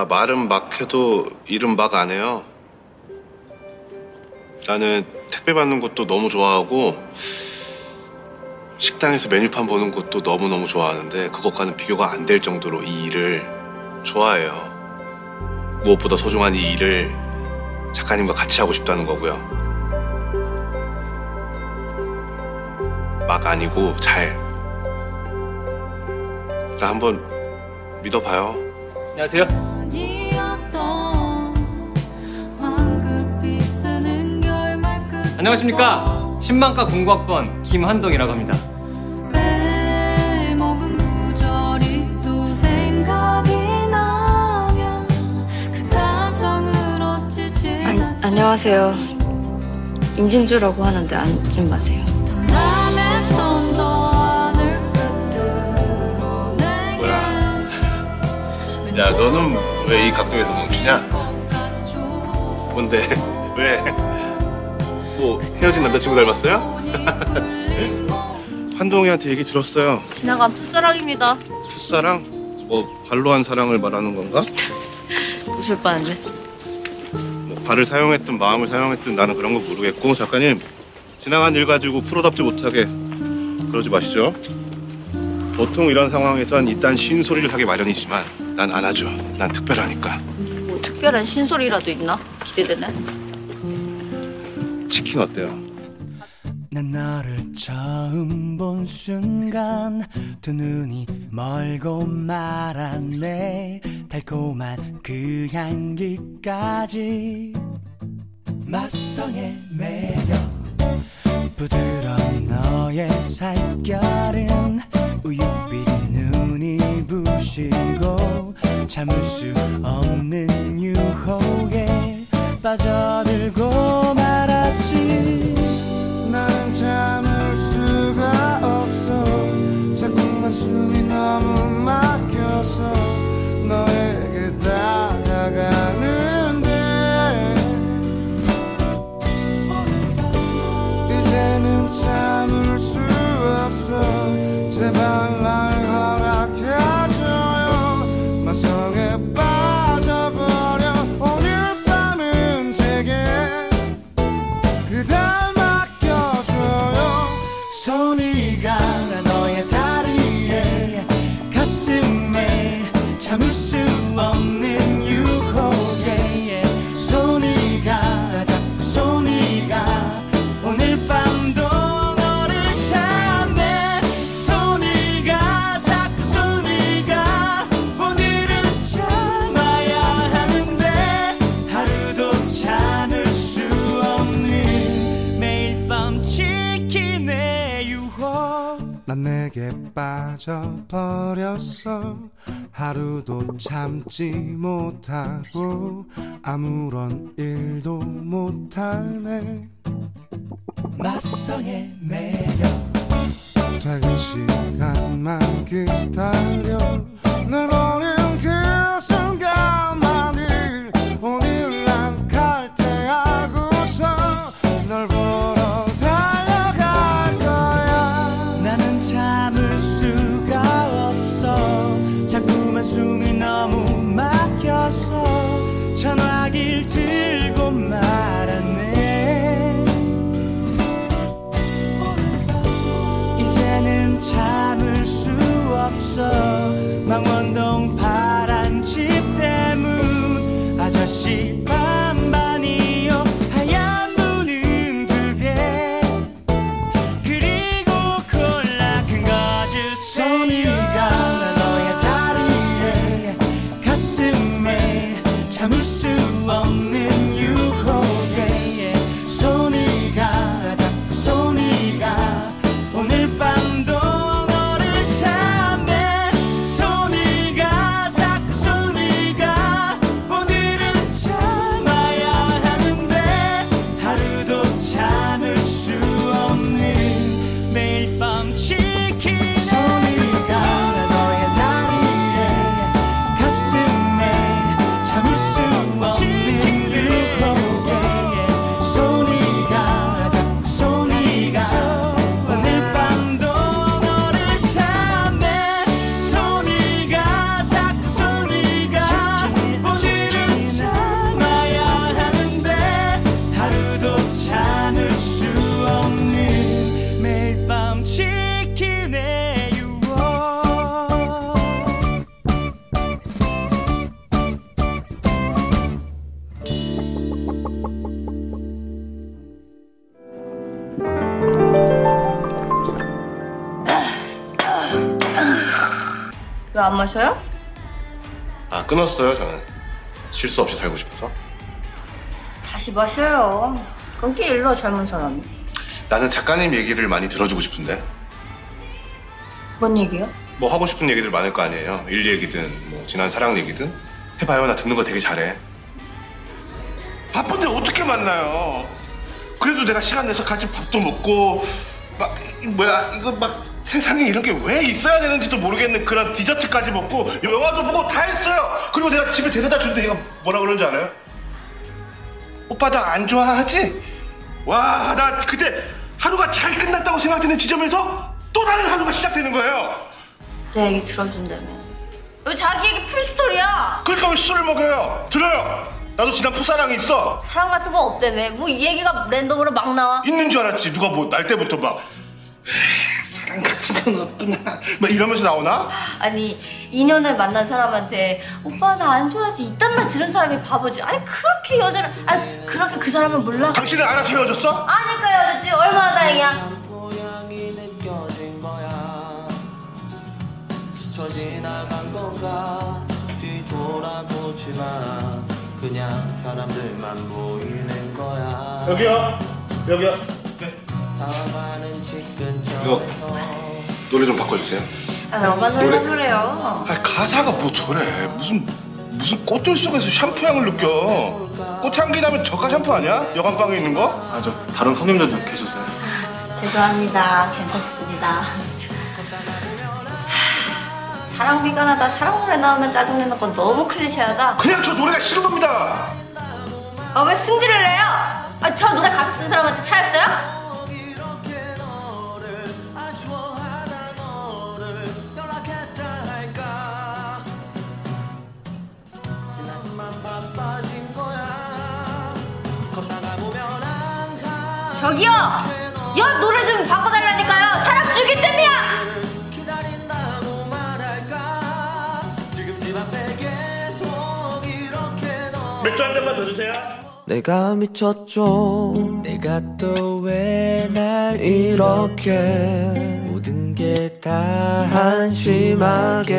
나 말은 막 해도 일은 막 안 해요. 나는 택배 받는 것도 너무 좋아하고 식당에서 메뉴판 보는 것도 너무너무 좋아하는데 그것과는 비교가 안 될 정도로 이 일을 좋아해요. 무엇보다 소중한 이 일을 작가님과 같이 하고 싶다는 거고요. 막 아니고 잘. 나 한번 믿어봐요. 안녕하세요. 안녕하십니까. 신망과 공부학번 김한동이라고 합니다. 그 안, 안녕하세요. 임진주라고 하는데 앉지 마세요. 담담해 던져 하늘 끝으로 내게 뭐야? 야, 너는 왜 이 각도에서 멈추냐? 뭔데? 왜? 뭐 헤어진 남자친구 닮았어요? 환동이한테 얘기 들었어요. 지나간 풋사랑입니다. 풋사랑? 뭐 발로 한 사랑을 말하는 건가? 웃을 뻔했네. 뭐 발을 사용했든 마음을 사용했든 나는 그런 거 모르겠고 작가님 지나간 일 가지고 프로답지 못하게 그러지 마시죠. 보통 이런 상황에선 일단 쉰 소리를 하기 마련이지만 난 안 하죠. 난 특별하니까. 뭐 특별한 신소리라도 있나? 기대되네. 치킨 어때요? 난 너를 처음 본 순간 두 눈이 멀고 말았네 달콤한 그 향기까지 맛성의 매력 부드러운 너의 살결은 우윳빛 눈이 부시고 참을 수 없는 유혹에 빠져들고 말았지. 나는 참을 수가 없어. 자꾸만 숨이 너무 막혀서 너에게 다가가는데. 이제는 참을 수 없어 제발 날 버렸어. 하루도 참지 못하고 아무런 일도 못하네. 맞성의 매력. 퇴근 시간만 기다려. 널 보는 그 순간 막혀서 전화기를 들고 말았네. 이제는 참을 수 없어 마셔요. 끊기 일러 젊은 사람이. 나는 작가님 얘기를 많이 들어주고 싶은데 뭔 얘기요? 뭐 하고 싶은 얘기들 많을 거 아니에요 일 얘기든 뭐 지난 사랑 얘기든 해봐요 나 듣는 거 되게 잘해 바쁜데 어떻게 만나요 그래도 내가 시간 내서 같이 밥도 먹고 막이 뭐야 이거 막 세상에 이런 게 왜 있어야 되는지도 모르겠는 그런 디저트까지 먹고 영화도 보고 다 했어요 그리고 내가 집에 데려다 주는데 얘가 뭐라 그러는지 알아요? 오빠 나 안 좋아하지? 와 나 그때 하루가 잘 끝났다고 생각되는 지점에서 또 다른 하루가 시작되는 거예요 내 얘기 들어준다며. 왜 자기 얘기 풀스토리야? 그러니까 왜 술을 먹여요? 들어요 나도 지난 풋사랑이 있어 사랑 같은 거 없다며. 뭐 이 얘기가 랜덤으로 막 나와. 있는 줄 알았지 누가 뭐 날 때부터 막 에이, 사랑 같은 건 없구나 막 이러면서 나오나? 아니 인연을 만난 사람한테 오빠 나 안 좋아하지 이딴 말 들은 사람이 바보지. 아니 그렇게 여자를 아니 그렇게 그 사람을 몰라? 당신은 알아서 헤어졌어? 아니까 헤어졌지 얼마나 다행이야. 모양이 느껴진 거야 스쳐 지나간 건가 뒤돌아보지 마 그냥 사람들만 보이는 거야 여기요 여기요 이거. 노래 좀 바꿔주세요 아 너만 놀라 그래요. 아 가사가 뭐 저래 무슨 무슨 꽃들 속에서 샴푸 향을 느껴 꽃향기 나면 저가 샴푸 아니야? 여관방에 있는 거? 아 저 다른 손님들도 계셨어요. 죄송합니다. 괜찮습니다. 사랑 비관하다 사랑 노래 나오면 짜증내는 건 너무 클리셰하다. 그냥 저 노래가 싫은 겁니다 아 왜 승질을 내요? 아 저 노래 가사 쓴 사람한테 차였어요? 저기요! 여 노래 좀 바꿔달라니까요! 사람 죽일 셈이야! 맥주 한 잔만 더 주세요 내가 미쳤죠 내가 또 왜 날 이렇게 모든 게 다 한심하게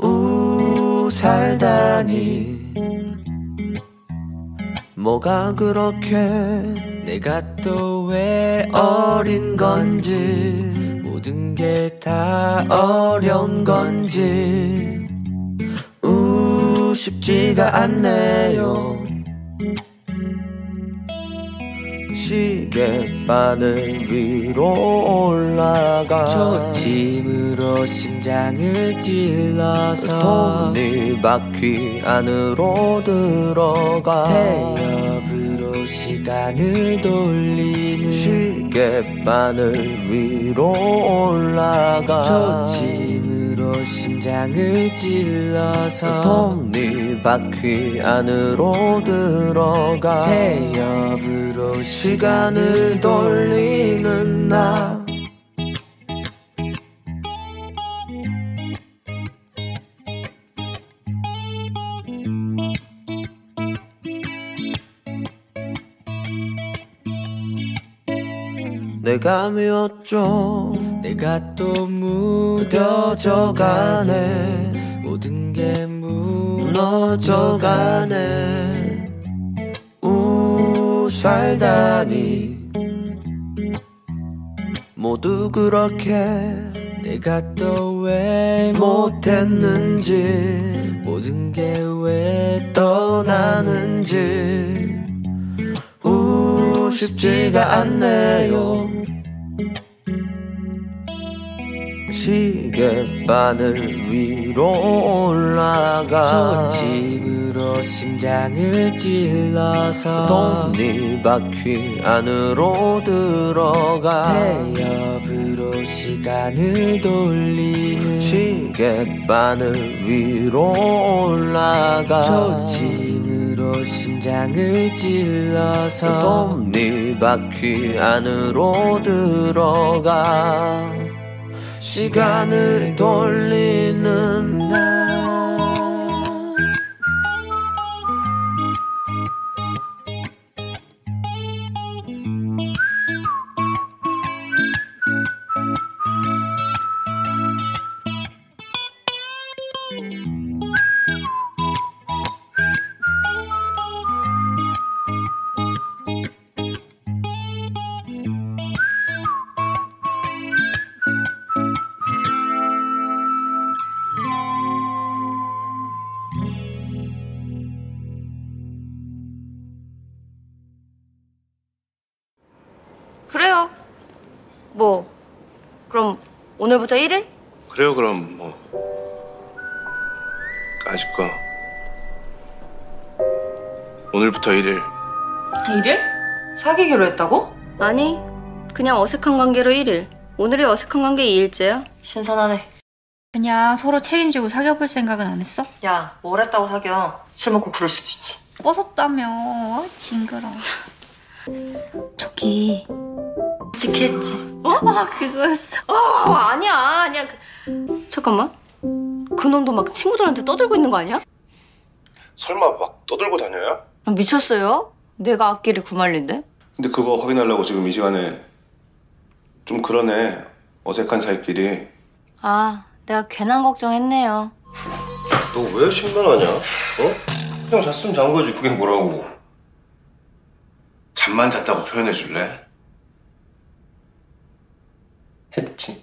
우 살다니 뭐가 그렇게 내가 또 왜 어린 건지 모든 게 다 어려운 건지. 우 쉽지가 않네요 시계바늘 위로 올라가 저 집으로 심장을 찔러서 톱니바퀴 안으로 들어가 태엽으로 시간을 돌리는 시계바늘 위로 올라가 저집 심장을 찔러서 톱니바퀴 안으로 들어가 태엽으로 시간을 돌리는 나 내가 미웠죠. 내가 또 무뎌져 가네. 모든 게 무너져 가네. 우 살다니. 모두 그렇게 내가 또 왜 못했는지 모든 게 왜 떠나는지. 우 쉽지가 않네요. 시계바늘 위로 올라가 저 집으로 심장을 찔러서 톱니바퀴 안으로 들어가 태엽으로 시간을 돌리는 시계바늘 위로 올라가 저집 심장을 찔러서 톱니바퀴 안으로 들어가? 시간을 돌리는 날 오늘부터 1일? 그래요 그럼 뭐 아직 거 오늘부터 1일 1일? 사귀기로 했다고? 아니 그냥 어색한 관계로 1일. 오늘이 어색한 관계 2일째야. 신선하네. 그냥 서로 책임지고 사귀어볼 생각은 안 했어? 야, 뭘 했다고 사겨. 술 먹고 그럴 수도 있지. 뻗었다며 아, 징그러 저기 칙했지. 아 그거였어 어 아니야 아니야. 그... 잠깐만. 그놈도 막 친구들한테 떠들고 있는 거 아니야? 설마 막 떠들고 다녀요? 아, 미쳤어요? 내가 앞길이 구말린데? 근데 그거 확인하려고 지금 이 시간에 좀 그러네 어색한 사이끼리 아 내가 괜한 걱정했네요. 너 왜 심란하냐? 어? 그냥 잤으면 잔 거지. 그게 뭐라고? 잠만 잤다고 표현해 줄래? 했지.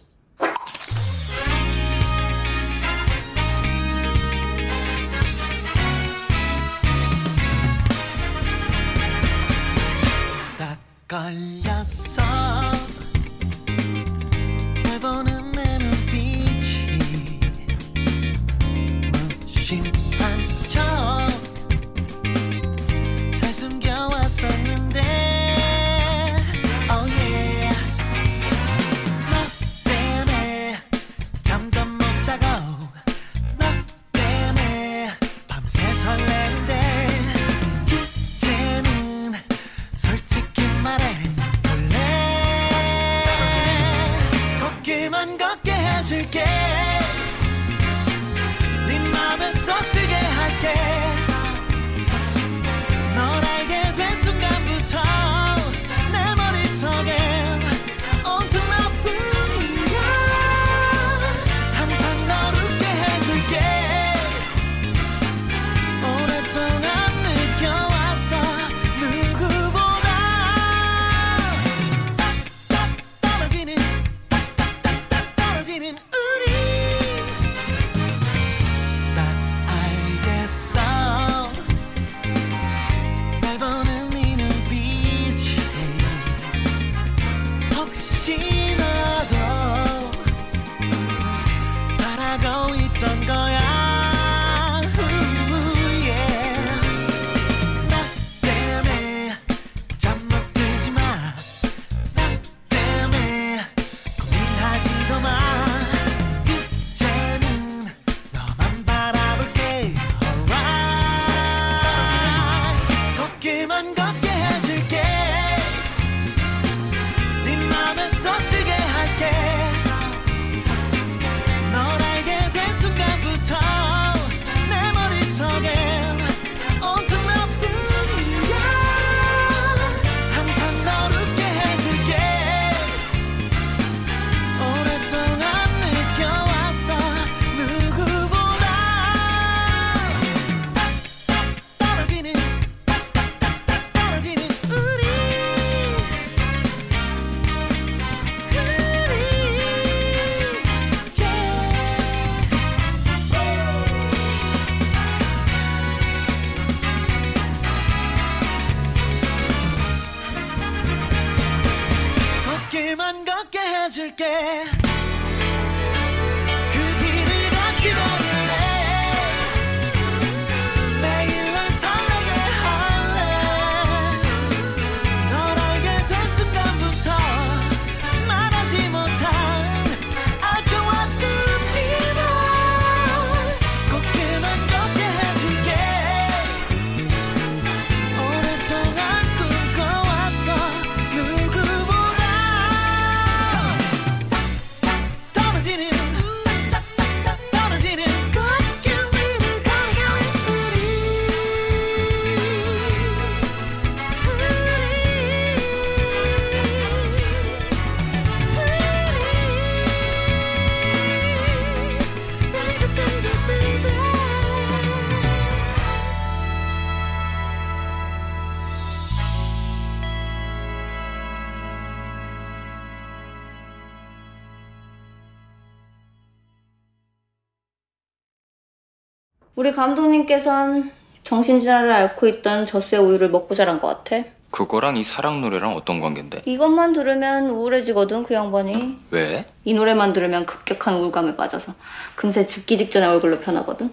우리 감독님께선 정신질환을 앓고 있던 젖소의 우유를 먹고 자란 것 같아. 그거랑 이 사랑 노래랑 어떤 관계인데? 이것만 들으면 우울해지거든 그 양반이. 왜? 이 노래만 들으면 급격한 우울감에 빠져서 금세 죽기 직전에 얼굴로 변하거든.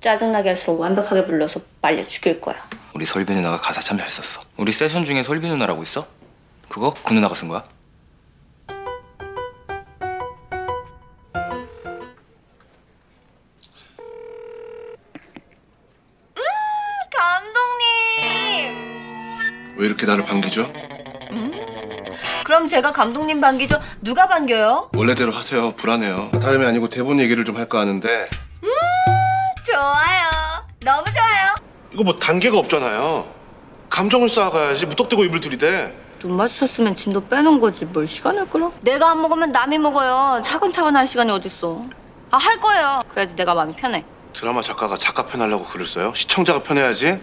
짜증나게 할수록 완벽하게 불러서 말려 죽일 거야. 우리 설비 누나가 가사 참 잘 썼어. 우리 세션 중에 설비 누나라고 있어? 그거 그 누나가 쓴 거야? 이렇게 나를 반기죠? 그럼 제가 감독님 반기죠? 누가 반겨요? 원래대로 하세요. 불안해요. 다름이 아니고 대본 얘기를 좀 할까 하는데 좋아요. 너무 좋아요. 이거 뭐 단계가 없잖아요. 감정을 쌓아가야지 무턱대고 입을 들이대. 눈 마주쳤으면 진도 빼는 거지 뭘 시간을 끌어? 내가 안 먹으면 남이 먹어요. 차근차근 할 시간이 어딨어. 아, 할 거예요. 그래야지 내가 마음이 편해. 드라마 작가가 작가 편하려고 글을 써요? 시청자가 편해야지.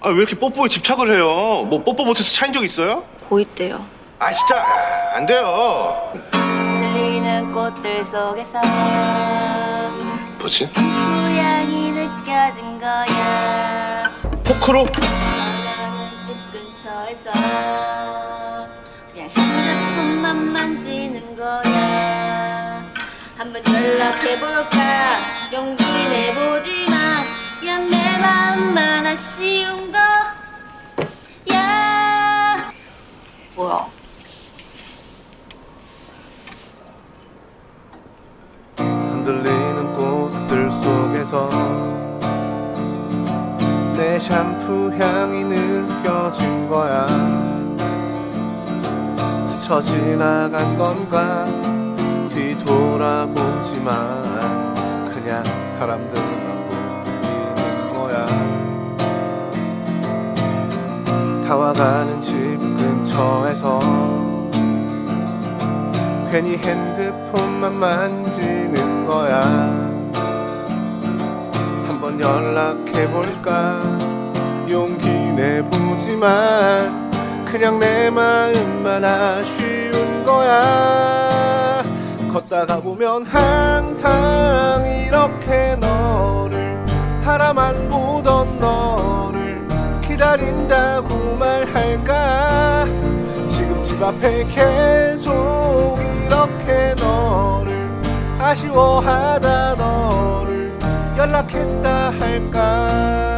아 왜 이렇게 뽀뽀에 집착을 해요? 뭐 뽀뽀 못해서 차인 적 있어요? 고2 때요. 아 진짜 안 돼요. 들리는 꽃들 속에서 뭐지? 고향이 느껴진 거야. 포크로? 나가는 집 근처에서 그냥 핸드폰만 만지는 거야. 한번 연락해볼까? 용기 내보지만 그냥 내 맘만 아쉬운 뭐야? 흔들리는 꽃들 속에서 내 샴푸 향이 느껴진 거야. 스쳐 지나간 건가? 뒤돌아보지만 그냥 사람들만 보이는 거야. 다와가는 집 근처에서 괜히 핸드폰만 만지는 거야. 한번 연락해볼까? 용기 내보지만 그냥 내 마음만 아쉬운 거야. 걷다가 보면 항상 이렇게 너를 바라만 보던 너를 기다린다고 말할까 집 앞에 계속 이렇게 너를 아쉬워하다 너를 연락했다 할까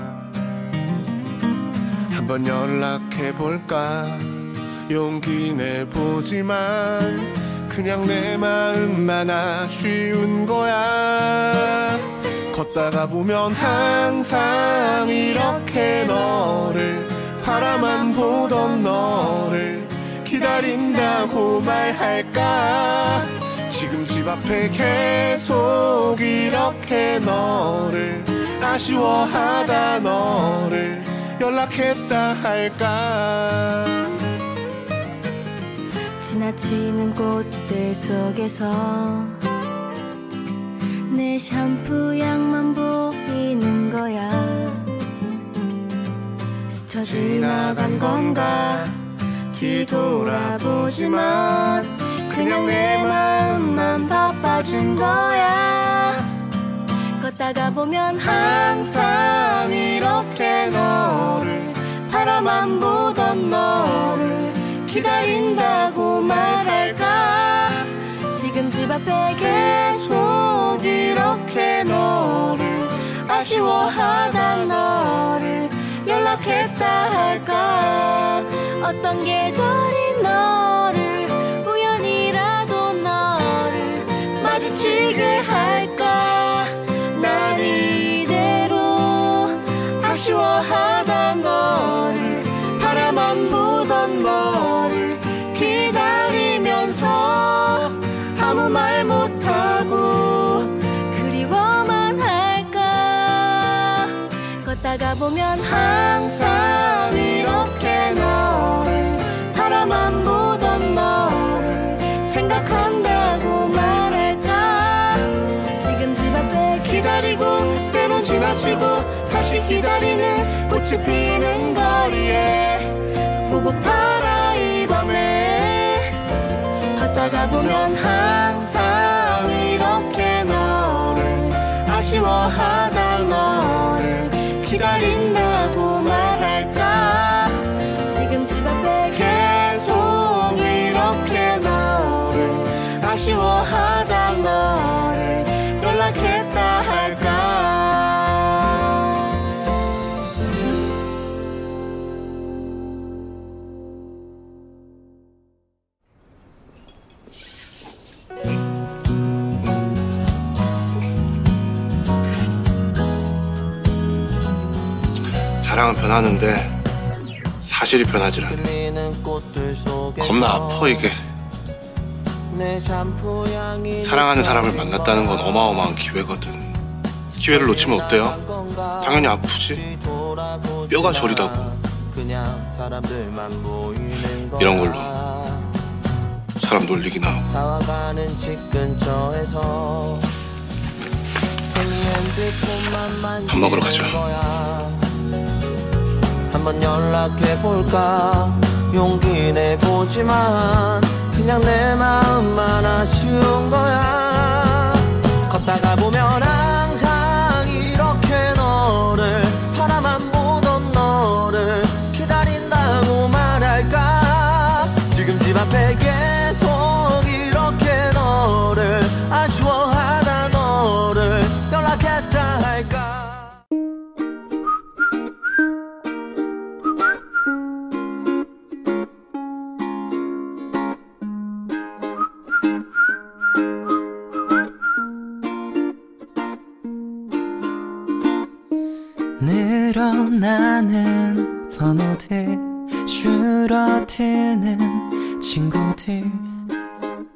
한번 연락해볼까? 용기 내보지만 그냥 내 마음만 아쉬운 거야. 걷다가 보면 항상 이렇게 너를 바라만 보던 너를 기다린다고 말할까? 지금 집 앞에 계속 이렇게 너를 아쉬워하다 너를 연락했다 할까? 지나치는 꽃들 속에서 내 샴푸 향만 보이는 거야. 스쳐 지나간 건가? 뒤돌아보지만 그냥 내 마음만 바빠진 거야 걷다가 보면 항상 이렇게 너를 바라만 보던 너를 기다린다고 말할까? 지금 집 앞에 계속 이렇게 너를 아쉬워하다 너를 연락했다 할까? 어떤 계절이 하던 너를 바라만 보던 너를 기다리면서 아무 말 못하고 그리워만 할까? 걷다가 보면 항상 기다리는 꽃이 피는 거리에 보고파라 이 밤에 걷다가 보면 항상 이렇게 너를 아쉬워하다 너를 기다린다고 말할까? 지금 집 앞에 계속 이렇게 너를 아쉬워하다 사랑은 변하는데 사실이 변하질 않아. 겁나 아파 이게. 사랑하는 사람을 만났다는 건 어마어마한 기회거든. 기회를 놓치면 어때요? 당연히 아프지. 뼈가 저리다고. 이런 걸로 사람 놀리기나 밥 먹으러 가자. 한번 연락해볼까? 용기 내보지만 그냥 내 마음만 아쉬운 거야. 걷다가 줄어드는 친구들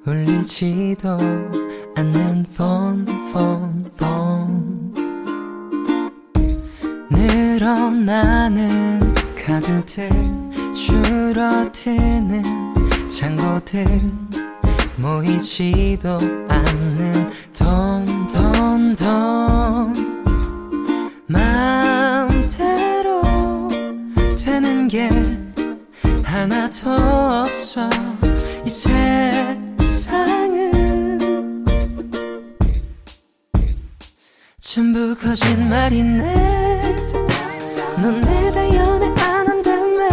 울리지도 않는 폰폰폰 늘어나는 카드들 줄어드는 잔고들 모이지도 않는 돈돈돈 마음대로 되는 게 하나도 없어. 이 세상은 전부 거짓말이네. 넌 내다 연애 안 한다며.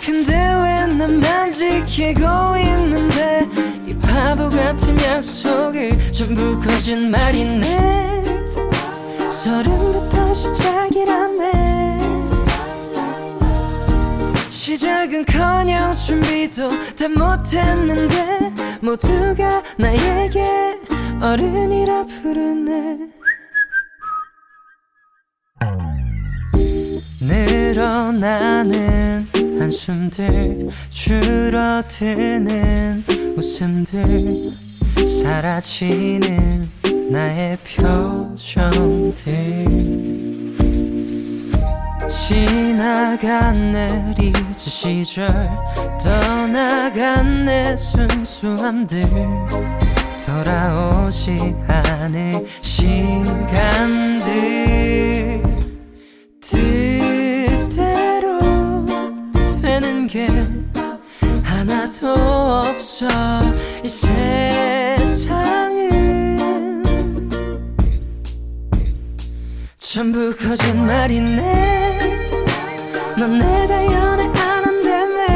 근데 왜 나만 지키고 있는데? 이 바보 같은 약속을 전부 거짓말이네. 서른부터 시작이라며 시작은커녕 준비도 다 못했는데 모두가 나에게 어른이라 부르네. 늘어나는 한숨들 줄어드는 웃음들 사라지는 나의 표정들 지나간 내 리즈 시절 떠나간 내 순수함들 돌아오지 않을 시간들. 뜻대로 되는 게 하나도 없어. 이세 전부 거짓말이네. 넌 내다 연애 안 한다며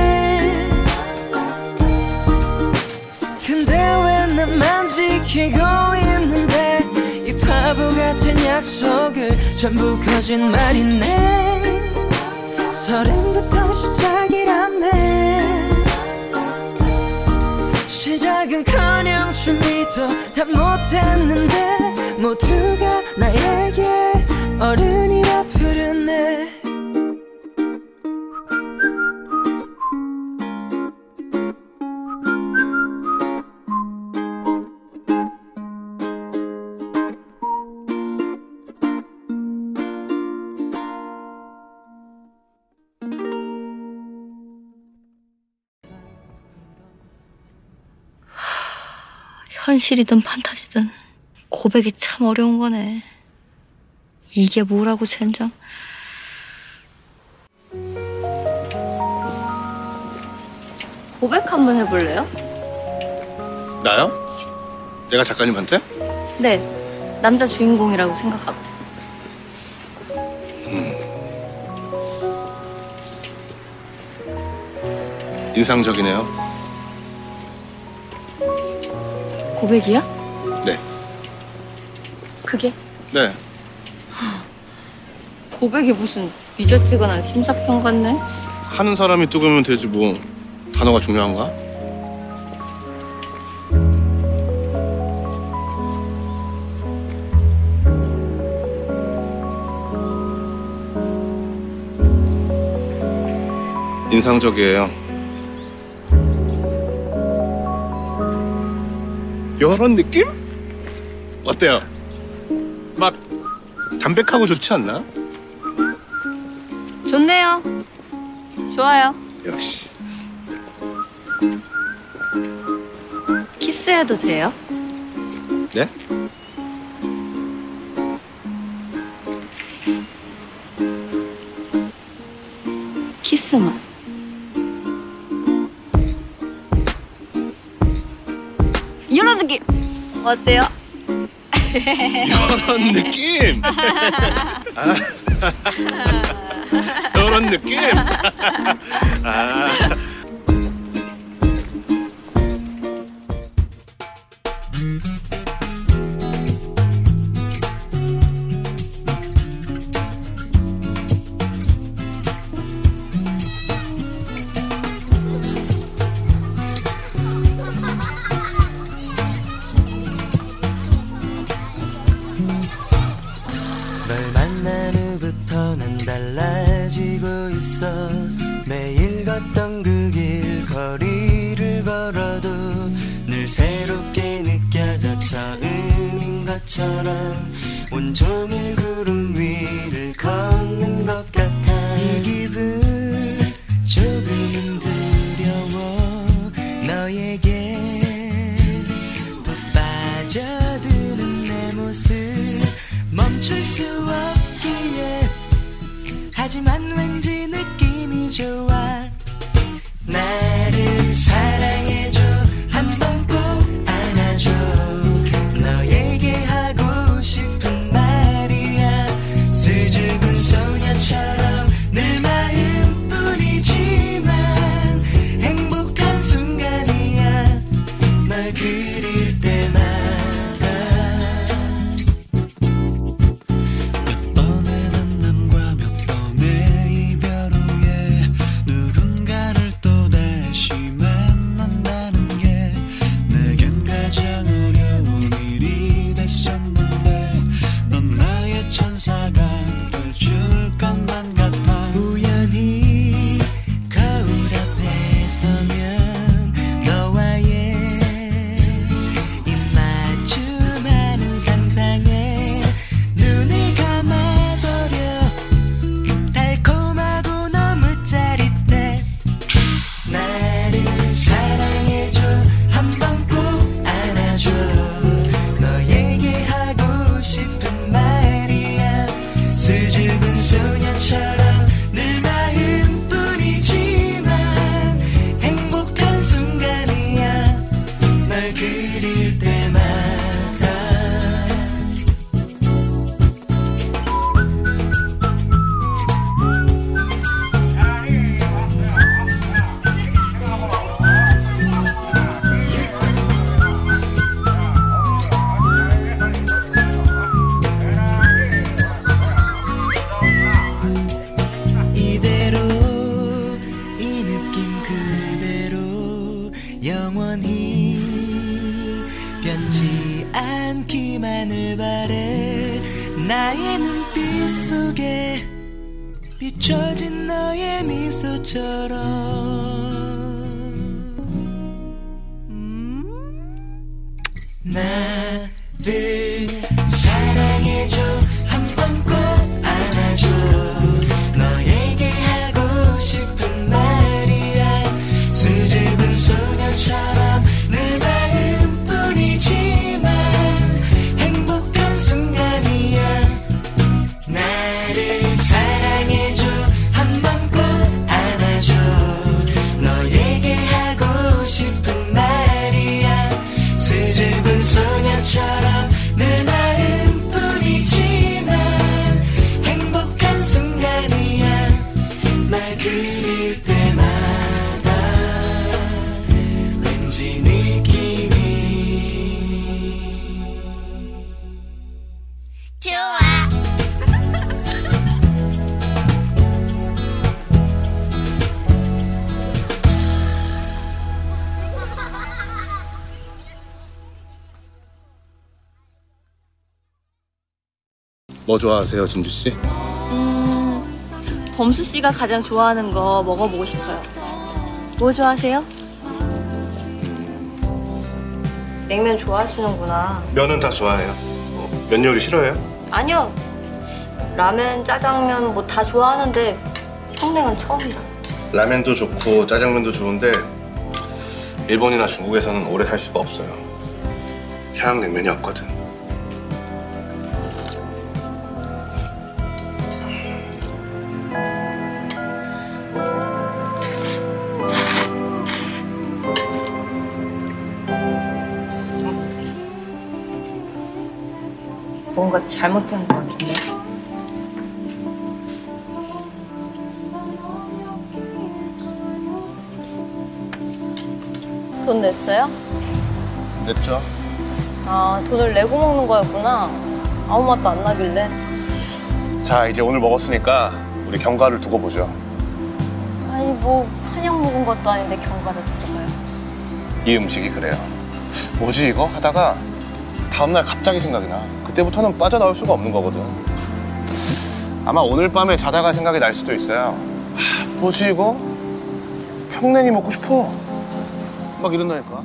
근데 왜 나만 지키고 있는데? 이 바보 같은 약속을 전부 거짓말이네. 서른부터 시작이라며. 시작은커녕 준비도 다 못했는데 모두가 나에게 어른이라 부르네 현실이든 판타지든 고백이 참 어려운 거네. 이게 뭐라고 젠장. 고백 한번 해볼래요? 나요? 내가 작가님한테? 네. 남자 주인공이라고 생각하고. 인상적이네요. 고백이야? 네. 그게? 네. 고백이 무슨 미적지근한 심사평 같네? 하는 사람이 뜨거면 되지 뭐 단어가 중요한가? 인상적이에요. 이런 느낌? 어때요? 막 담백하고 좋지 않나? 좋네요. 좋아요. 역시. 키스해도 돼요? 네? 키스만. 이런 느낌 어때요? 이런 느낌. 아. 이런 느낌. 아. 뭐 좋아하세요, 진주 씨? 음, 범수 씨가 가장 좋아하는 거 먹어보고 싶어요. 뭐 좋아하세요? 냉면 좋아하시는구나. 면은 다 좋아해요. 어, 면 요리 싫어해요? 아니요. 라면, 짜장면 뭐 다 좋아하는데 평냉은 처음이라. 라면도 좋고 짜장면도 좋은데 일본이나 중국에서는 오래 살 수가 없어요. 평양냉면이 없거든. 잘못된 것 같은데. 돈 냈어요? 냈죠? 아, 돈을 내고 먹는 거였구나. 아무 맛도 안 나길래. 자, 이제 오늘 먹었으니까 우리 경과를 두고 보죠. 아니, 뭐, 한약 먹은 것도 아닌데 경과를 들어가요. 이 음식이 그래요. 뭐지 이거 하다가 다음날 갑자기 생각이 나. 그때부터는 빠져나올 수가 없는 거거든. 아마 오늘 밤에 자다가 생각이 날 수도 있어요. 하, 뭐지 이거? 평냉이 먹고 싶어. 막 이런다니까.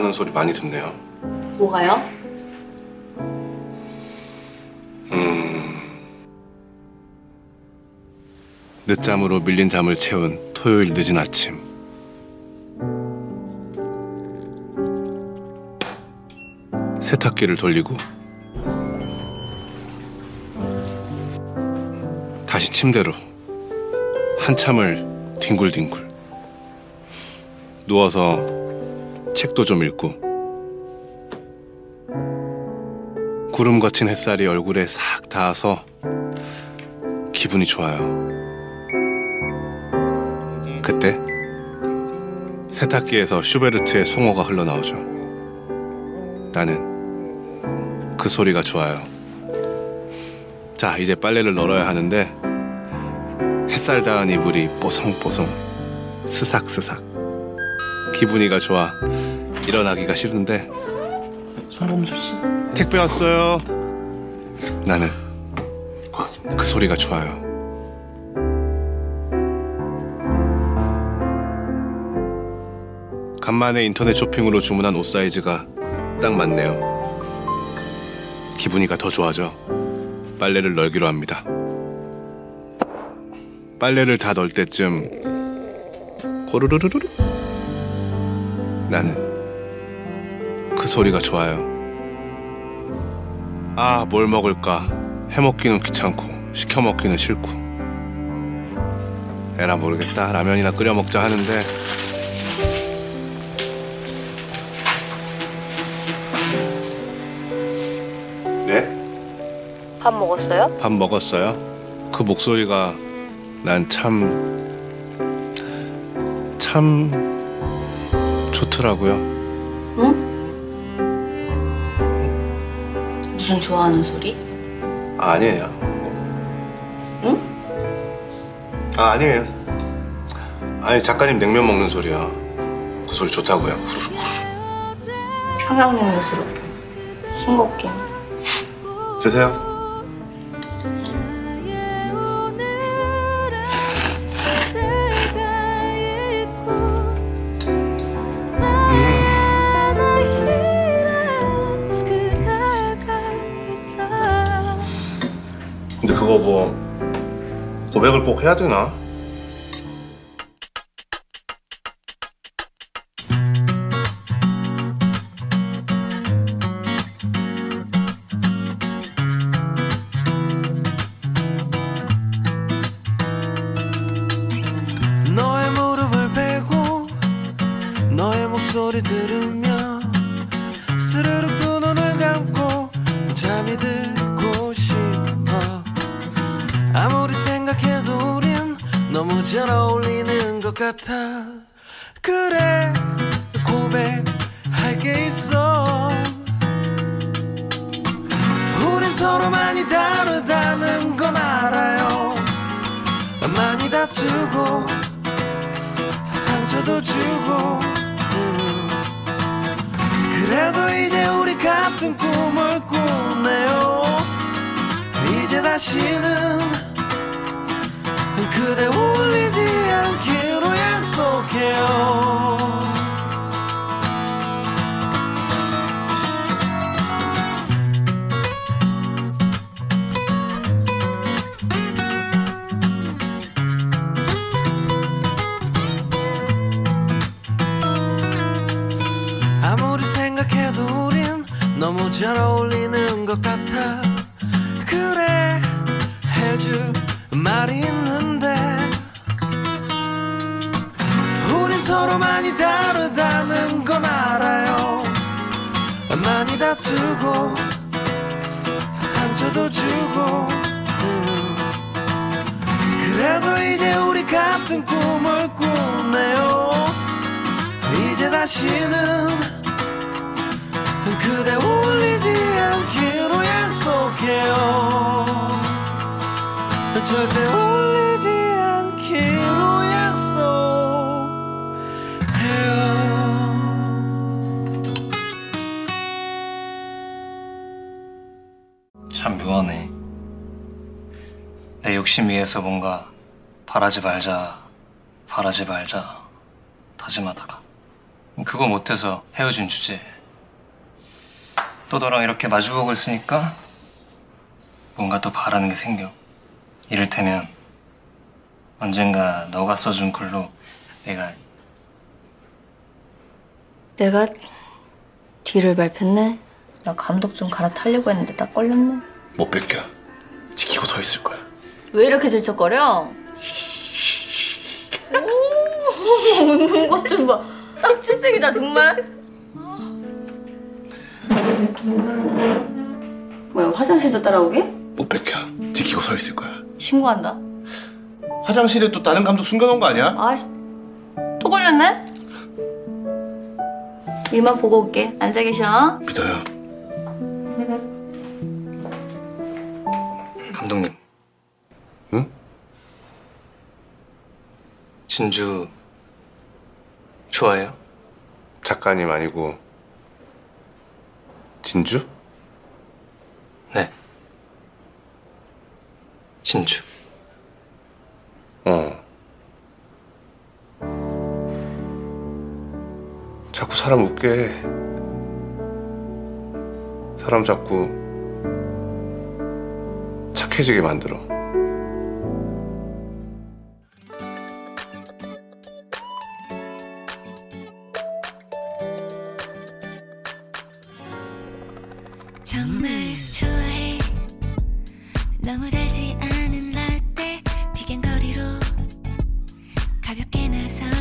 하는 소리 많이 듣네요. 뭐가요? 음. 늦잠으로 밀린 잠을 채운 토요일 늦은 아침. 세탁기를 돌리고 다시 침대로 한참을 뒹굴뒹굴 누워서 책도 좀 읽고 구름 거친 햇살이 얼굴에 싹 닿아서 기분이 좋아요. 그때 세탁기에서 슈베르트의 송어가 흘러나오죠. 나는 그 소리가 좋아요. 자, 이제 빨래를 널어야 하는데 햇살 닿은 이불이 뽀송뽀송 스삭스삭 기분이가 좋아 일어나기가 싫은데 손범수 씨. 택배 왔어요. 나는 그 소리가 좋아요. 간만에 인터넷 쇼핑으로 주문한 옷 사이즈가 딱 맞네요. 기분이가 더 좋아져. 빨래를 널기로 합니다. 빨래를 다 널 때쯤 고르르르르 나는 그 소리가 좋아요. 아, 뭘 먹을까? 해 먹기는 귀찮고 시켜 먹기는 싫고. 에라 모르겠다. 라면이나 끓여 먹자 하는데 네? 밥 먹었어요? 밥 먹었어요? 그 목소리가 난 참, 참 좋더라고요. 무슨 좋아하는 소리? 아, 아니에요. 응? 아, 아니에요. 아니, 작가님 냉면 먹는 소리야. 그 소리 좋다고요. 후루룩 후루룩. 평양냉면 스럽게 싱겁게 드세요. 뭐 고백을 꼭 해야 되나? 절대 울리지 않기로 약속해요. 참 묘하네. 내 욕심 위에서 뭔가 바라지 말자, 바라지 말자 다짐하다가 그거 못해서 헤어진 주제. 또 너랑 이렇게 마주보고 있으니까 뭔가 또 바라는 게 생겨. 이를테면 언젠가 너가 써준 글로 내가 내가 뒤를 밟혔네. 나 감독 좀 갈아타려고 했는데 딱 걸렸네. 못 뺏겨. 지키고 서 있을 거야. 왜 이렇게 질척거려? 웃는 것 좀 봐. 딱 출생이다 정말. 뭐야 화장실도 따라오게? 못 뺏겨. 지키고 서 있을 거야. 신고한다. 화장실에 또 다른 감독 숨겨놓은 거 아니야? 아씨, 또 걸렸네? 일만 보고 올게. 앉아 계셔. 믿어요. 감독님. 응? 진주 좋아해요? 작가님 아니고 진주? 네. 진주. 어. 자꾸 사람 웃게 해. 사람 자꾸 착해지게 만들어. 정말 좋아해. 너무 달지 않은 라떼 비겐 거리로 가볍게 나서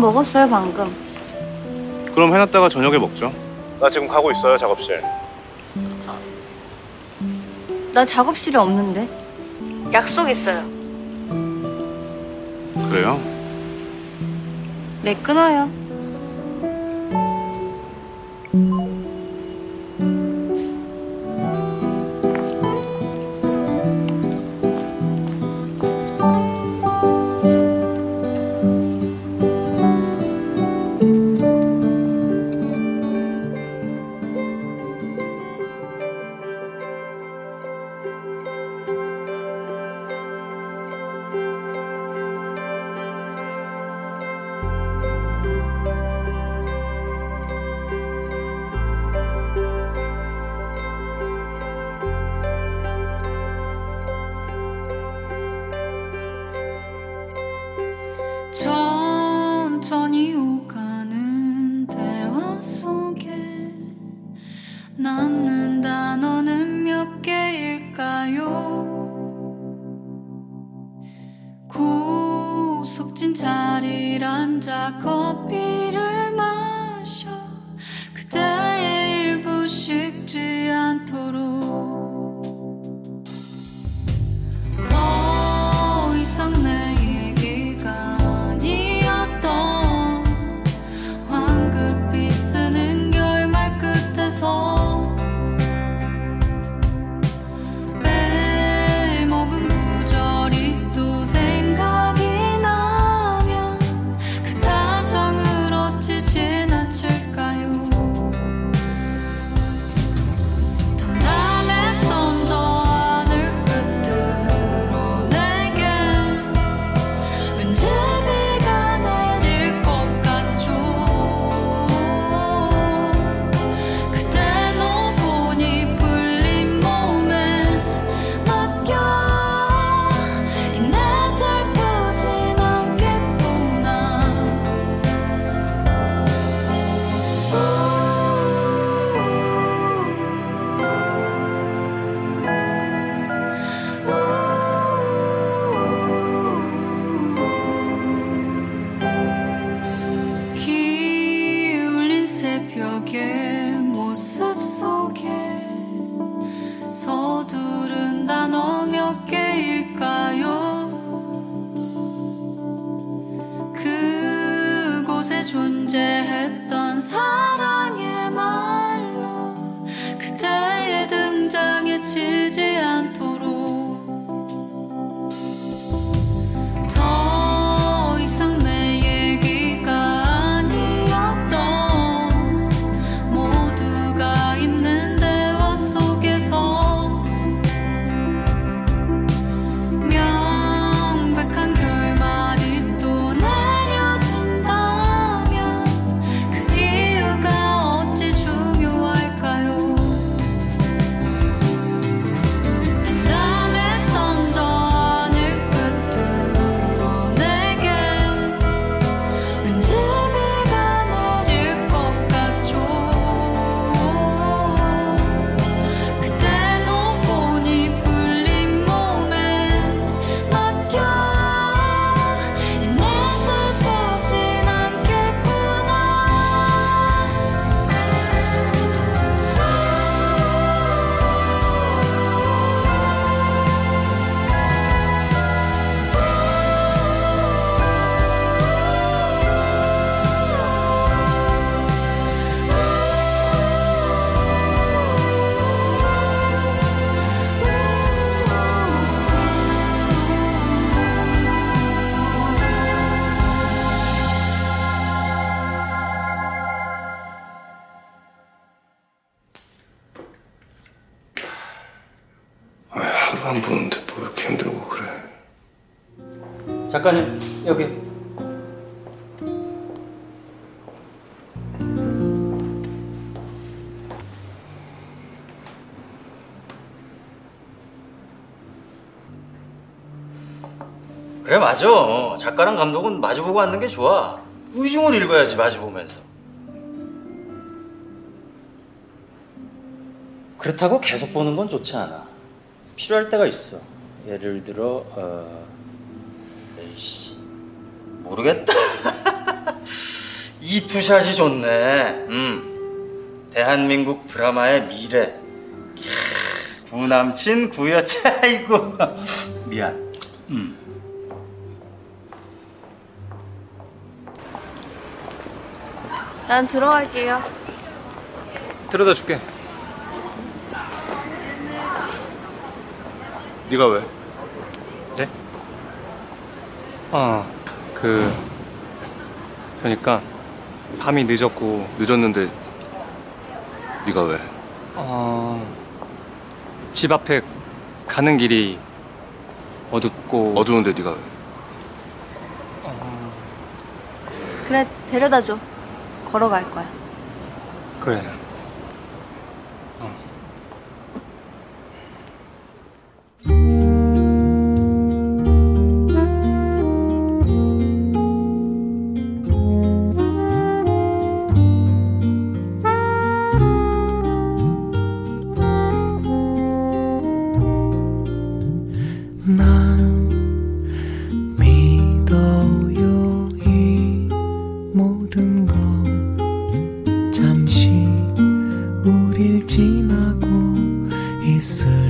먹었어요, 방금. 그럼 해놨다가 저녁에 먹죠. 나 지금 가고 있어요, 작업실. 나 작업실에 없는데. 약속 있어요. 그래요? 네, 끊어요. 사람 보는데 뭐 이렇게 힘들고 그래. 작가님 여기. 그래 맞아. 작가랑 감독은 마주보고 앉는 게 좋아. 의중을 읽어야지 마주보면서. 그렇다고 계속 보는 건 좋지 않아. 필요할 때가 있어. 예를 들어 어 에이씨 모르겠다. 이 투샷이 좋네. 음. 대한민국 드라마의 미래. 캬, 구남친 구여차 아이고 미안. 음. 난 들어갈게요. 데려다 줄게. 네가 왜? 네? 아, 그 그러니까 밤이 늦었고 늦었는데 네가 왜? 어, 집 앞에 가는 길이 어둡고 어두운데 네가 왜? 그래, 데려다 줘. 걸어갈 거야. 그래. 있